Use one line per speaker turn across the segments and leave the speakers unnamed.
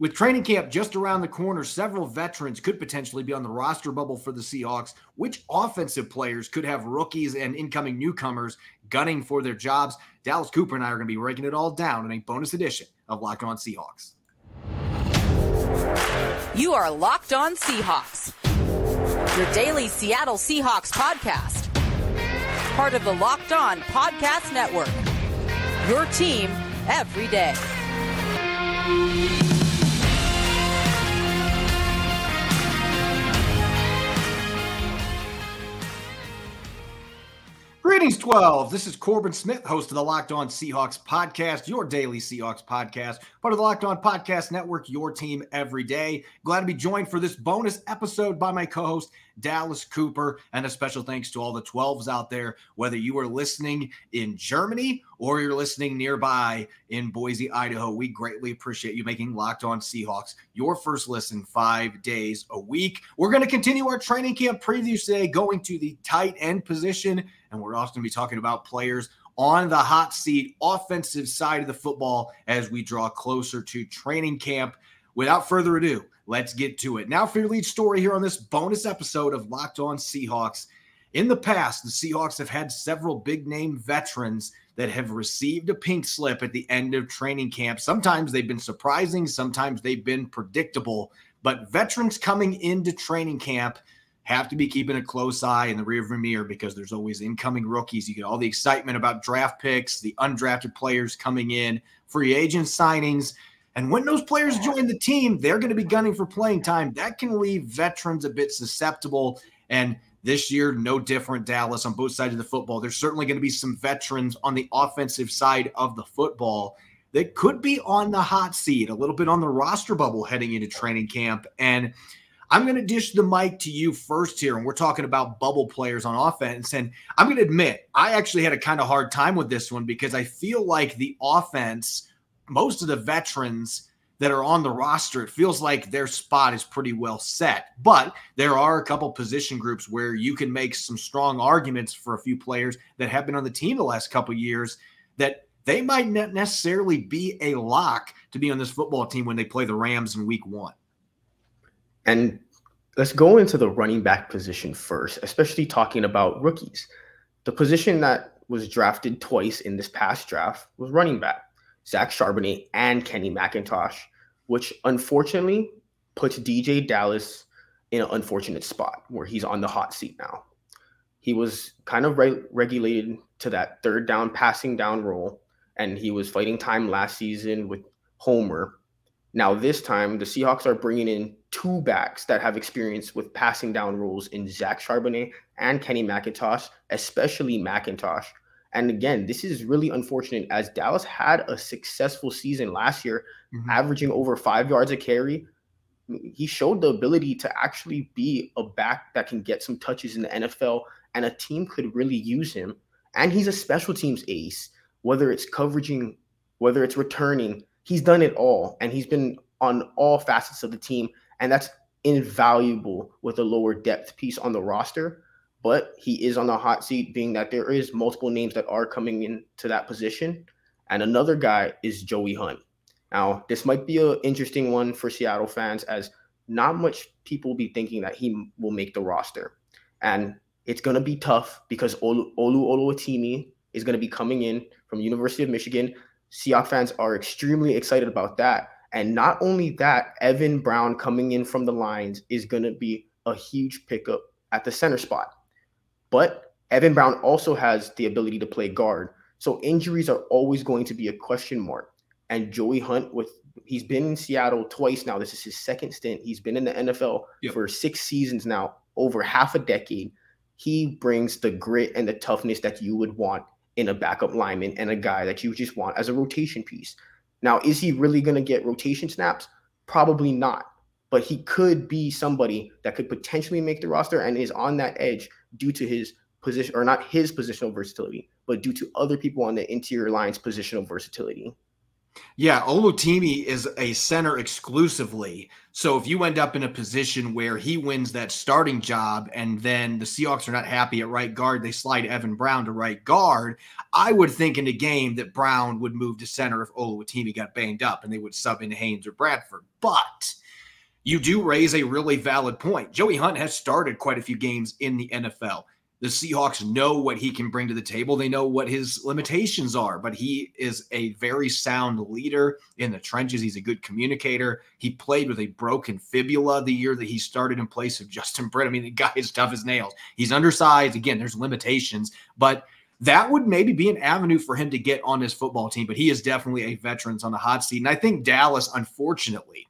With training camp just around the corner, several veterans could potentially be on the roster bubble for the Seahawks. Which offensive players could have rookies and incoming newcomers gunning for their jobs? Dallas Cooper and I are going to be breaking it all down in a bonus edition of Locked On Seahawks.
You are Locked On Seahawks, your daily Seattle Seahawks podcast. Part of the Locked On Podcast Network. Your team every day.
Greetings, 12. This is Corbin Smith, host of the Locked On Seahawks podcast, your daily Seahawks podcast, part of the Locked On Podcast Network, your team every day. Glad to be joined for this bonus episode by my co host, Dallas Cooper. And a special thanks to all the 12s out there, whether you are listening in Germany or you're listening nearby in Boise, Idaho. We greatly appreciate you making Locked On Seahawks your first listen five days a week. We're going to continue our training camp previews today, going to the tight end position. And we're also going to be talking about players on the hot seat, offensive side of the football as we draw closer to training camp. Without further ado, let's get to it. Now, for your lead story here on this bonus episode of Locked On Seahawks. In the past, the Seahawks have had several big name veterans that have received a pink slip at the end of training camp. Sometimes they've been surprising, sometimes they've been predictable. But veterans coming into training camp have to be keeping a close eye in the rearview mirror because there's always incoming rookies. You get all the excitement about draft picks, the undrafted players coming in, free agent signings. And when those players join the team, they're going to be gunning for playing time. That can leave veterans a bit susceptible. And this year, no different, Dallas, on both sides of the football. There's certainly going to be some veterans on the offensive side of the football that could be on the hot seat, a little bit on the roster bubble heading into training camp. And I'm going to dish the mic to you first here. And we're talking about bubble players on offense. And I'm going to admit, I actually had a kind of hard time with this one because I feel like the offense, most of the veterans that are on the roster, it feels like their spot is pretty well set. But there are a couple position groups where you can make some strong arguments for a few players that have been on the team the last couple years that they might not necessarily be a lock to be on this football team when they play the Rams in week one.
And let's go into the running back position first, especially talking about rookies. The position that was drafted twice in this past draft was running back, Zach Charbonnet and Kenny McIntosh, which unfortunately puts DeeJay Dallas in an unfortunate spot where he's on the hot seat now. He was kind of re- regulated to that third down passing down role, and he was fighting time last season with Homer now, this time, the Seahawks are bringing in two backs that have experience with passing down rules in Zach Charbonnet and Kenny McIntosh, especially McIntosh. And again, this is really unfortunate as Dallas had a successful season last year, mm-hmm. averaging over five yards a carry. He showed the ability to actually be a back that can get some touches in the NFL, and a team could really use him. And he's a special teams ace, whether it's coveraging, whether it's returning, he's done it all and he's been on all facets of the team and that's invaluable with a lower depth piece on the roster but he is on the hot seat being that there is multiple names that are coming into that position and another guy is joey hunt now this might be an interesting one for seattle fans as not much people will be thinking that he will make the roster and it's going to be tough because olu olu oluwatimi is going to be coming in from university of michigan Seahawks fans are extremely excited about that. And not only that, Evan Brown coming in from the Lions is going to be a huge pickup at the center spot. But Evan Brown also has the ability to play guard. So injuries are always going to be a question mark. And Joey Hunt, with he's been in Seattle twice now. This is his second stint. He's been in the NFL yep. for six seasons now, over half a decade. He brings the grit and the toughness that you would want in a backup lineman and a guy that you just want as a rotation piece. Now, is he really going to get rotation snaps? Probably not. But he could be somebody that could potentially make the roster and is on that edge due to his position, or not his positional versatility, but due to other people on the interior line's positional versatility.
Yeah, Oluwatimi is a center exclusively. So if you end up in a position where he wins that starting job and then the Seahawks are not happy at right guard, they slide Evan Brown to right guard. I would think in a game that Brown would move to center if Oluwatimi got banged up and they would sub in Haynes or Bradford. But you do raise a really valid point. Joey Hunt has started quite a few games in the NFL the Seahawks know what he can bring to the table. They know what his limitations are, but he is a very sound leader in the trenches. He's a good communicator. He played with a broken fibula the year that he started in place of Justin Britt. I mean, the guy is tough as nails. He's undersized. Again, there's limitations, but that would maybe be an avenue for him to get on his football team. But he is definitely a veteran on the hot seat. And I think Dallas, unfortunately,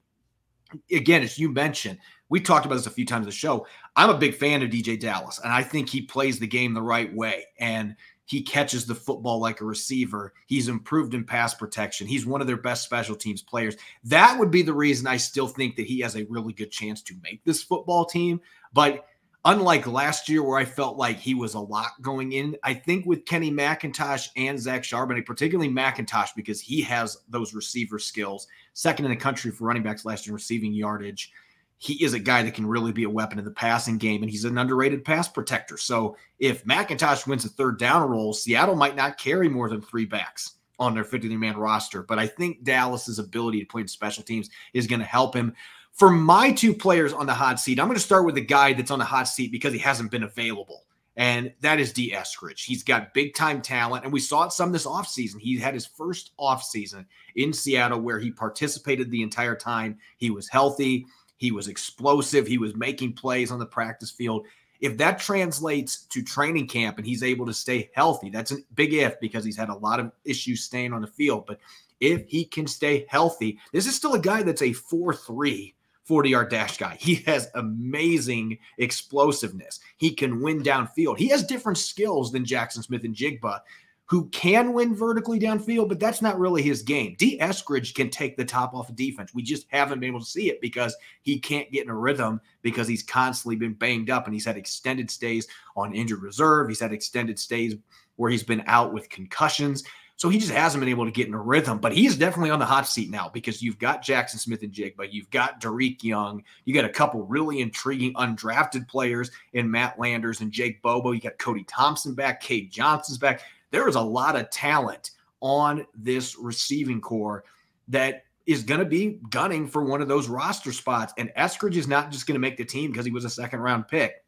again, as you mentioned, we talked about this a few times the show. I'm a big fan of DeeJay Dallas, and I think he plays the game the right way. And he catches the football like a receiver. He's improved in pass protection. He's one of their best special teams players. That would be the reason I still think that he has a really good chance to make this football team. But unlike last year, where I felt like he was a lot going in, I think with Kenny McIntosh and Zach Charbonnet, particularly McIntosh, because he has those receiver skills, second in the country for running backs last year receiving yardage he is a guy that can really be a weapon in the passing game, and he's an underrated pass protector. So if McIntosh wins a third down role, Seattle might not carry more than three backs on their 53 man roster. But I think Dallas's ability to play in special teams is going to help him. For my two players on the hot seat, I'm going to start with the guy that's on the hot seat because he hasn't been available. And that is Dee Eskridge. He's got big time talent, and we saw it some this offseason. He had his first offseason in Seattle where he participated the entire time. He was healthy. He was explosive. He was making plays on the practice field. If that translates to training camp and he's able to stay healthy, that's a big if because he's had a lot of issues staying on the field. But if he can stay healthy, this is still a guy that's a 4 3 40 yard dash guy. He has amazing explosiveness. He can win downfield. He has different skills than Jackson Smith-Njigba who can win vertically downfield, but that's not really his game. Dee Eskridge can take the top off of defense. We just haven't been able to see it because he can't get in a rhythm because he's constantly been banged up and he's had extended stays on injured reserve. He's had extended stays where he's been out with concussions. So he just hasn't been able to get in a rhythm, but he's definitely on the hot seat now because you've got Jackson Smith-Njigba, you've got Dareke Young, you got a couple really intriguing undrafted players in Matt Landers and Jake Bobo. You got Cody Thompson back, Cade Johnson's back there is a lot of talent on this receiving core that is going to be gunning for one of those roster spots. And Eskridge is not just going to make the team because he was a second round pick.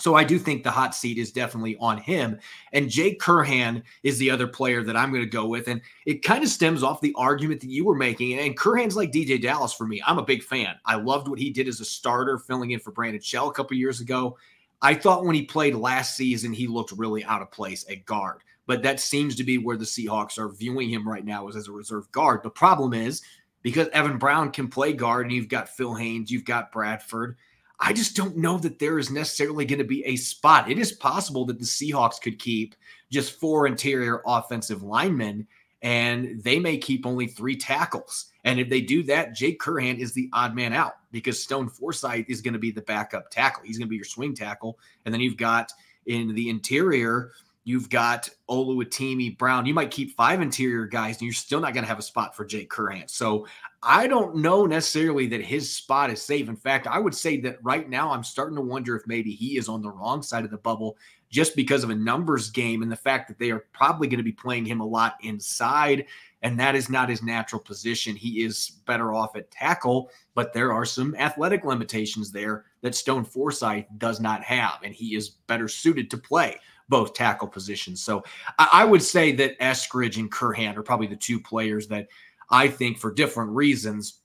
So I do think the hot seat is definitely on him. And Jake Curhan is the other player that I'm going to go with. And it kind of stems off the argument that you were making. And Curhan's like DeeJay Dallas for me. I'm a big fan. I loved what he did as a starter, filling in for Brandon Shell a couple years ago. I thought when he played last season, he looked really out of place at guard but that seems to be where the Seahawks are viewing him right now as, as a reserve guard. The problem is because Evan Brown can play guard and you've got Phil Haynes, you've got Bradford. I just don't know that there is necessarily going to be a spot. It is possible that the Seahawks could keep just four interior offensive linemen and they may keep only three tackles. And if they do that, Jake Curhan is the odd man out because Stone Forsythe is going to be the backup tackle. He's going to be your swing tackle. And then you've got in the interior, You've got Oluwatimi Brown. You might keep five interior guys, and you're still not going to have a spot for Jake Curhan. So I don't know necessarily that his spot is safe. In fact, I would say that right now I'm starting to wonder if maybe he is on the wrong side of the bubble just because of a numbers game and the fact that they are probably going to be playing him a lot inside. And that is not his natural position. He is better off at tackle, but there are some athletic limitations there that Stone Forsythe does not have. And he is better suited to play both tackle positions. So I, I would say that Eskridge and Curhan are probably the two players that I think, for different reasons,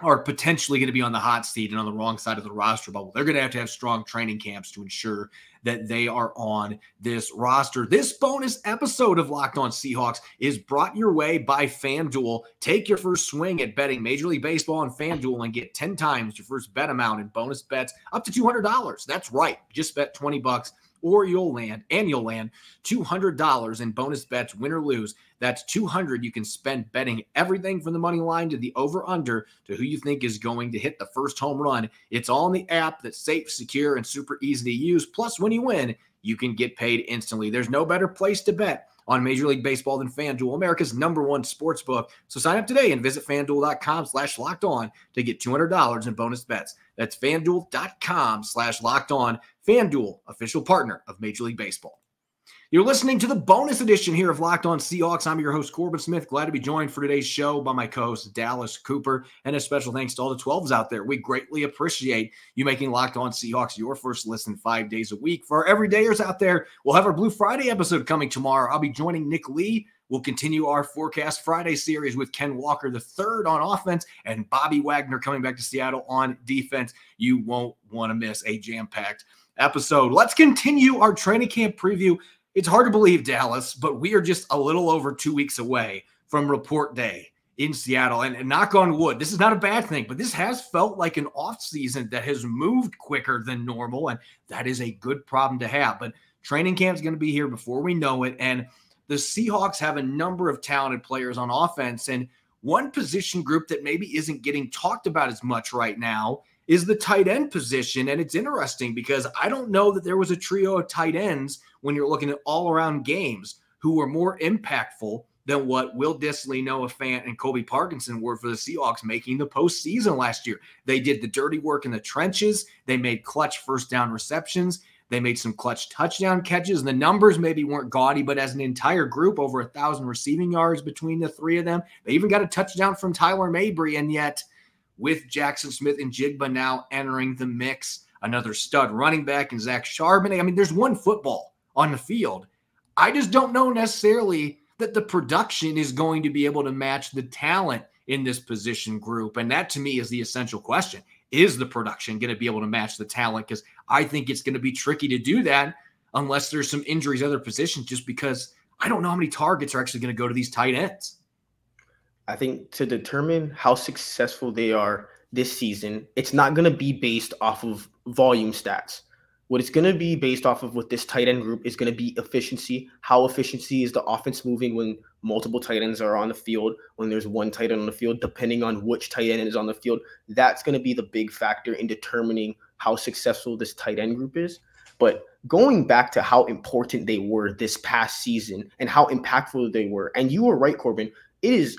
are potentially going to be on the hot seat and on the wrong side of the roster bubble. They're going to have to have strong training camps to ensure that they are on this roster. This bonus episode of Locked On Seahawks is brought your way by FanDuel. Take your first swing at betting Major League Baseball on FanDuel and get 10 times your first bet amount in bonus bets up to $200. That's right. Just bet 20 bucks or you'll land and you'll land $200 in bonus bets, win or lose. That's 200 you can spend betting everything from the money line to the over under to who you think is going to hit the first home run. It's all in the app that's safe, secure, and super easy to use. Plus, when you win, you can get paid instantly. There's no better place to bet on Major League Baseball than FanDuel, America's number one sports book. So sign up today and visit fanduel.com slash locked on to get $200 in bonus bets. That's fanduel.com slash locked on. FanDuel, official partner of Major League Baseball. You're listening to the bonus edition here of Locked On Seahawks. I'm your host, Corbin Smith. Glad to be joined for today's show by my co host, Dallas Cooper. And a special thanks to all the 12s out there. We greatly appreciate you making Locked On Seahawks your first listen five days a week. For our everydayers out there, we'll have our Blue Friday episode coming tomorrow. I'll be joining Nick Lee. We'll continue our Forecast Friday series with Ken Walker, the third on offense, and Bobby Wagner coming back to Seattle on defense. You won't want to miss a jam packed episode. Let's continue our training camp preview it's hard to believe, Dallas, but we are just a little over two weeks away from report day in Seattle. And, and, knock on wood, this is not a bad thing, but this has felt like an off season that has moved quicker than normal. And that is a good problem to have. But training camp is going to be here before we know it. And the Seahawks have a number of talented players on offense. And one position group that maybe isn't getting talked about as much right now is the tight end position. And it's interesting because I don't know that there was a trio of tight ends when you're looking at all around games who were more impactful than what Will Dissly, Noah Fant, and Colby Parkinson were for the Seahawks making the postseason last year. They did the dirty work in the trenches. They made clutch first down receptions. They made some clutch touchdown catches. And The numbers maybe weren't gaudy, but as an entire group, over a thousand receiving yards between the three of them. They even got a touchdown from Tyler Mabry, and yet with Jackson Smith-Njigba now entering the mix, another stud running back and Zach Charbonnet. I mean, there's one football on the field. I just don't know necessarily that the production is going to be able to match the talent in this position group. And that to me is the essential question. Is the production going to be able to match the talent? Because I think it's going to be tricky to do that unless there's some injuries other positions, just because I don't know how many targets are actually going to go to these tight ends.
I think to determine how successful they are this season, it's not going to be based off of volume stats. What it's going to be based off of with this tight end group is going to be efficiency. How efficiency is the offense moving when multiple tight ends are on the field, when there's one tight end on the field, depending on which tight end is on the field. That's going to be the big factor in determining how successful this tight end group is. But going back to how important they were this past season and how impactful they were, and you were right, Corbin, it is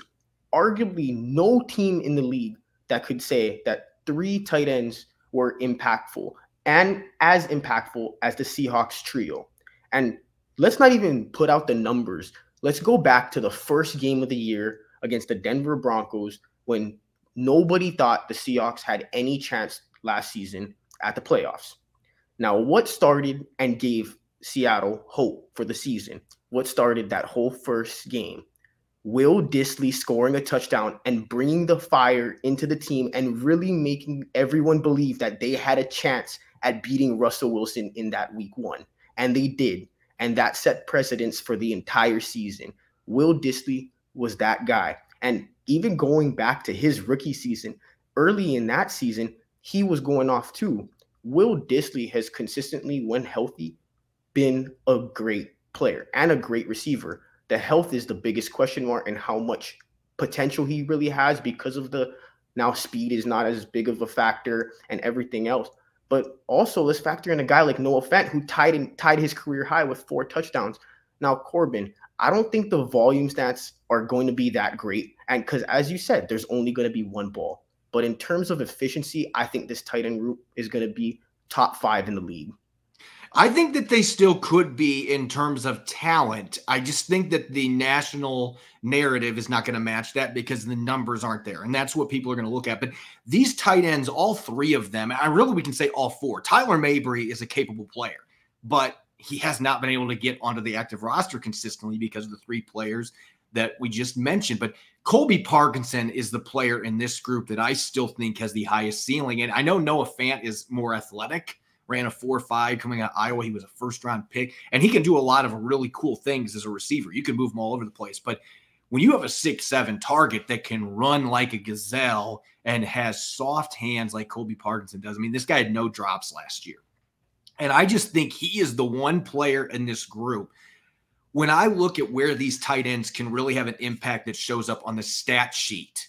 arguably no team in the league that could say that three tight ends were impactful and as impactful as the Seahawks trio. And let's not even put out the numbers. Let's go back to the first game of the year against the Denver Broncos when nobody thought the Seahawks had any chance last season at the playoffs. Now, what started and gave Seattle hope for the season? What started that whole first game? Will Dissly scoring a touchdown and bringing the fire into the team and really making everyone believe that they had a chance at beating Russell Wilson in that week one. And they did. And that set precedence for the entire season. Will Dissly was that guy. And even going back to his rookie season, early in that season, he was going off too. Will Dissly has consistently, when healthy, been a great player and a great receiver the health is the biggest question mark and how much potential he really has because of the now speed is not as big of a factor and everything else. But also let's factor in a guy like Noah Fant who tied in, tied his career high with four touchdowns. Now Corbin, I don't think the volume stats are going to be that great, and because as you said, there's only going to be one ball. But in terms of efficiency, I think this tight end group is going to be top five in the league.
I think that they still could be in terms of talent. I just think that the national narrative is not going to match that because the numbers aren't there. And that's what people are going to look at. But these tight ends, all three of them, I really we can say all four. Tyler Mabry is a capable player, but he has not been able to get onto the active roster consistently because of the three players that we just mentioned. But Colby Parkinson is the player in this group that I still think has the highest ceiling. And I know Noah Fant is more athletic ran a 4 or 5 coming out of Iowa. He was a first round pick, and he can do a lot of really cool things as a receiver. You can move him all over the place. But when you have a six seven target that can run like a gazelle and has soft hands like Colby Parkinson does, I mean, this guy had no drops last year. And I just think he is the one player in this group. When I look at where these tight ends can really have an impact that shows up on the stat sheet,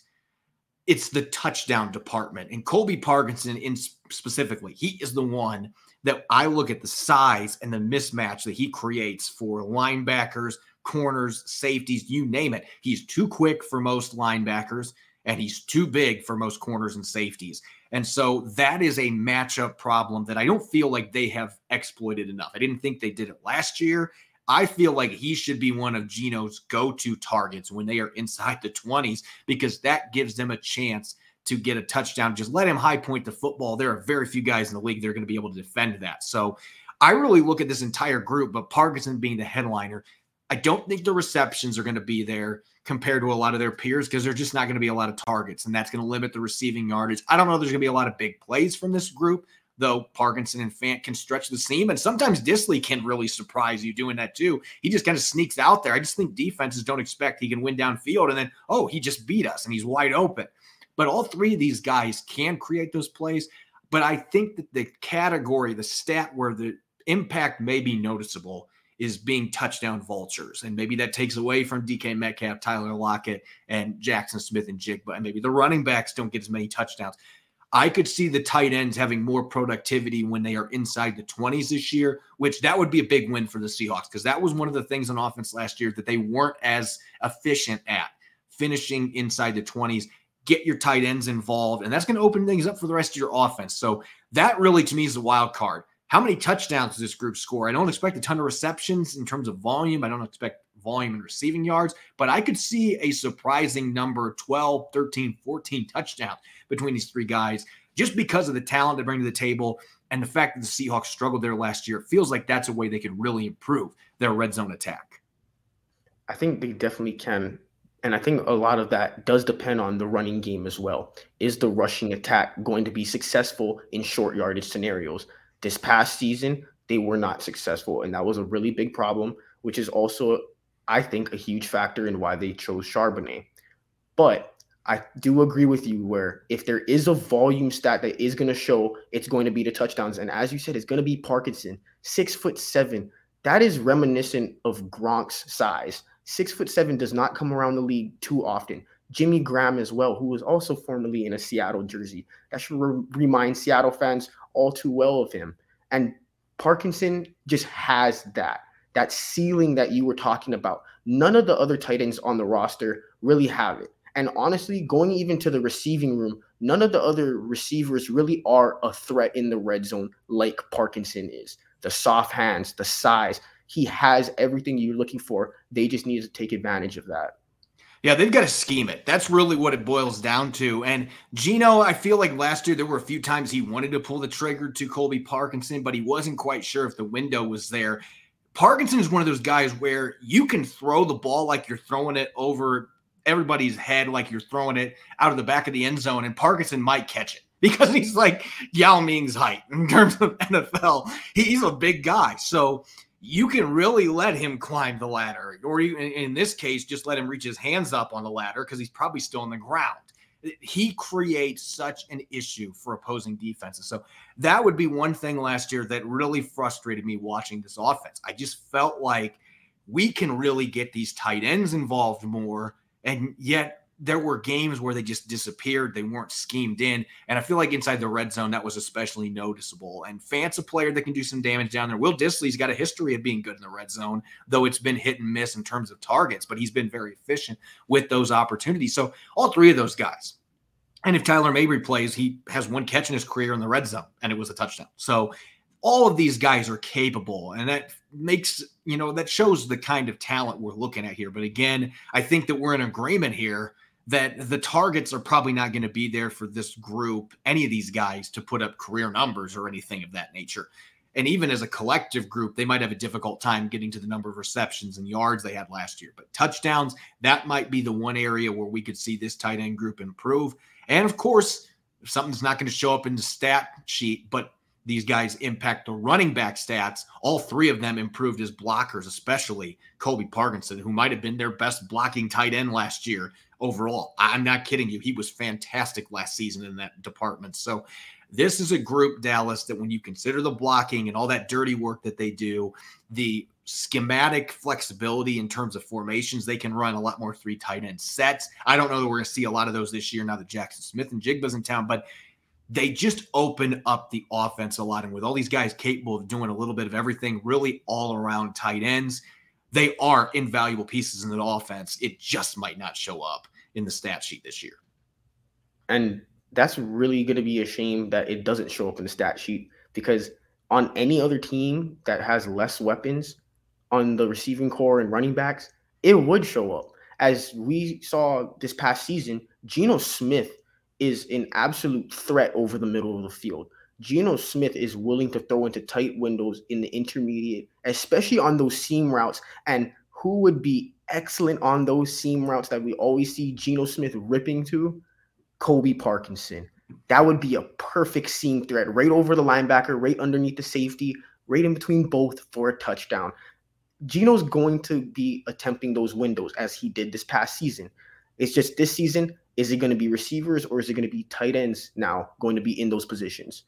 it's the touchdown department. And Colby Parkinson, in specifically, he is the one that I look at the size and the mismatch that he creates for linebackers, corners, safeties, you name it. He's too quick for most linebackers and he's too big for most corners and safeties. And so that is a matchup problem that I don't feel like they have exploited enough. I didn't think they did it last year. I feel like he should be one of Geno's go to targets when they are inside the 20s because that gives them a chance to get a touchdown. Just let him high point the football. There are very few guys in the league that are going to be able to defend that. So I really look at this entire group, but Parkinson being the headliner, I don't think the receptions are going to be there compared to a lot of their peers because there's just not going to be a lot of targets, and that's going to limit the receiving yardage. I don't know there's going to be a lot of big plays from this group, though Parkinson and Fant can stretch the seam, and sometimes Dissly can really surprise you doing that too. He just kind of sneaks out there. I just think defenses don't expect he can win downfield, and then oh, he just beat us and he's wide open. But all three of these guys can create those plays. But I think that the category, the stat where the impact may be noticeable is being touchdown vultures. And maybe that takes away from DK Metcalf, Tyler Lockett, and Jackson Smith-Njigba. And maybe the running backs don't get as many touchdowns. I could see the tight ends having more productivity when they are inside the 20s this year, which that would be a big win for the Seahawks because that was one of the things on offense last year that they weren't as efficient at finishing inside the 20s. Get your tight ends involved, and that's going to open things up for the rest of your offense. So that really, to me, is a wild card. How many touchdowns does this group score? I don't expect a ton of receptions in terms of volume. I don't expect volume and receiving yards, but I could see a surprising number 12, 13, 14 touchdowns between these three guys just because of the talent they bring to the table and the fact that the Seahawks struggled there last year. Feels like that's a way they could really improve their red zone attack.
I think they definitely can. And I think a lot of that does depend on the running game as well. Is the rushing attack going to be successful in short yardage scenarios? This past season, they were not successful, and that was a really big problem, which is also, I think, a huge factor in why they chose Charbonnet. But I do agree with you where if there is a volume stat that is going to show, it's going to be the touchdowns. And as you said, it's going to be Parkinson, six foot seven. That is reminiscent of Gronk's size. Six foot seven does not come around the league too often. Jimmy Graham as well, who was also formerly in a Seattle jersey. That should re- remind Seattle fans all too well of him. And Parkinson just has that that ceiling that you were talking about. None of the other tight ends on the roster really have it. And honestly, going even to the receiving room, none of the other receivers really are a threat in the red zone like Parkinson is. The soft hands, the size, he has everything you're looking for. They just need to take advantage of that.
Yeah, they've got to scheme it. That's really what it boils down to. And Geno, I feel like last year there were a few times he wanted to pull the trigger to Colby Parkinson, but he wasn't quite sure if the window was there. Parkinson is one of those guys where you can throw the ball like you're throwing it over everybody's head, like you're throwing it out of the back of the end zone, and Parkinson might catch it because he's like Yao Ming's height in terms of NFL. He's a big guy. So you can really let him climb the ladder, or in this case, just let him reach his hands up on the ladder because he's probably still on the ground. He creates such an issue for opposing defenses. So that would be one thing last year that really frustrated me watching this offense. I just felt like we can really get these tight ends involved more, and yet there were games where they just disappeared. They weren't schemed in. And I feel like inside the red zone, that was especially noticeable. And Fant's a player that can do some damage down there. Will Dissly's got a history of being good in the red zone, though it's been hit and miss in terms of targets, but he's been very efficient with those opportunities. So all three of those guys. And if Tyler Mabry plays, he has one catch in his career in the red zone, and it was a touchdown. So all of these guys are capable and that makes you know that shows the kind of talent we're looking at here but again i think that we're in agreement here that the targets are probably not going to be there for this group, any of these guys, to put up career numbers or anything of that nature. And even as a collective group, they might have a difficult time getting to the number of receptions and yards they had last year. But touchdowns, that might be the one area where we could see this tight end group improve. And of course, something's not going to show up in the stat sheet, but these guys impact the running back stats. All three of them improved as blockers, especially Colby Parkinson, who might have been their best blocking tight end last year overall. I'm not kidding you. He was fantastic last season in that department. So this is a group, Dallas, that when you consider the blocking and all that dirty work that they do, the schematic flexibility in terms of formations, they can run a lot more three tight end sets. I don't know that we're going to see a lot of those this year now that Jackson Smith-Njigba's in town, but they just open up the offense a lot. And with all these guys capable of doing a little bit of everything, really all around tight ends, they are invaluable pieces in the offense. It just might not show up in the stat sheet this year.
And that's really going to be a shame that it doesn't show up in the stat sheet because on any other team that has less weapons on the receiving core and running backs, it would show up. As we saw this past season, Geno Smith is an absolute threat over the middle of the field. Geno Smith is willing to throw into tight windows in the intermediate, especially on those seam routes. And who would be excellent on those seam routes that we always see Geno Smith ripping to? Colby Parkinson. That would be a perfect seam threat right over the linebacker, right underneath the safety, right in between both for a touchdown. Geno's going to be attempting those windows as he did this past season. It's just this season, is it going to be receivers or is it going to be tight ends now going to be in those positions?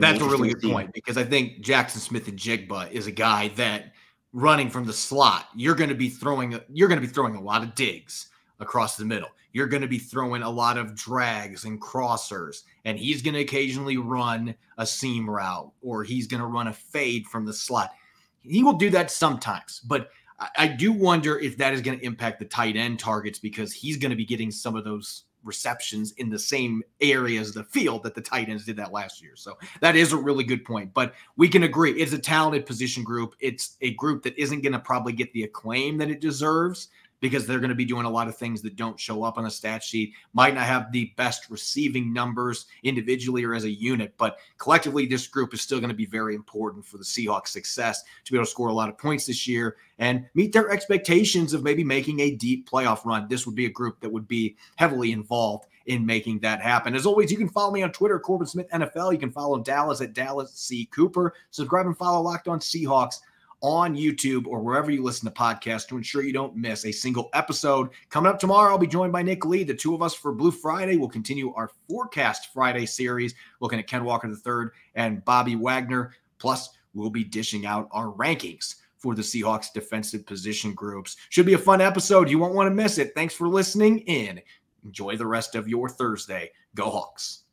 That's a really good point because I think Jackson Smith-Njigba is a guy that running from the slot, you're going to be throwing you're going to be throwing a lot of digs across the middle. You're going to be throwing a lot of drags and crossers, and he's going to occasionally run a seam route or he's going to run a fade from the slot. He will do that sometimes, but I do wonder if that is going to impact the tight end targets because he's going to be getting some of those receptions in the same areas of the field that the tight ends did that last year. So that is a really good point. But we can agree it's a talented position group. It's a group that isn't going to probably get the acclaim that it deserves because they're going to be doing a lot of things that don't show up on the stat sheet. Might not have the best receiving numbers individually or as a unit, but collectively, this group is still going to be very important for the Seahawks' success to be able to score a lot of points this year and meet their expectations of maybe making a deep playoff run. This would be a group that would be heavily involved in making that happen. As always, you can follow me on Twitter, Corbin Smith NFL. You can follow Dallas at Dallas C. Cooper. Subscribe and follow Locked On Seahawks on YouTube or wherever you listen to podcasts to ensure you don't miss a single episode. Coming up tomorrow, I'll be joined by Nick Lee. The two of us for Blue Friday will continue our Forecast Friday series, looking at Ken Walker III and Bobby Wagner. Plus, we'll be dishing out our rankings for the Seahawks defensive position groups. Should be a fun episode. You won't want to miss it. Thanks for listening in. Enjoy the rest of your Thursday. Go Hawks.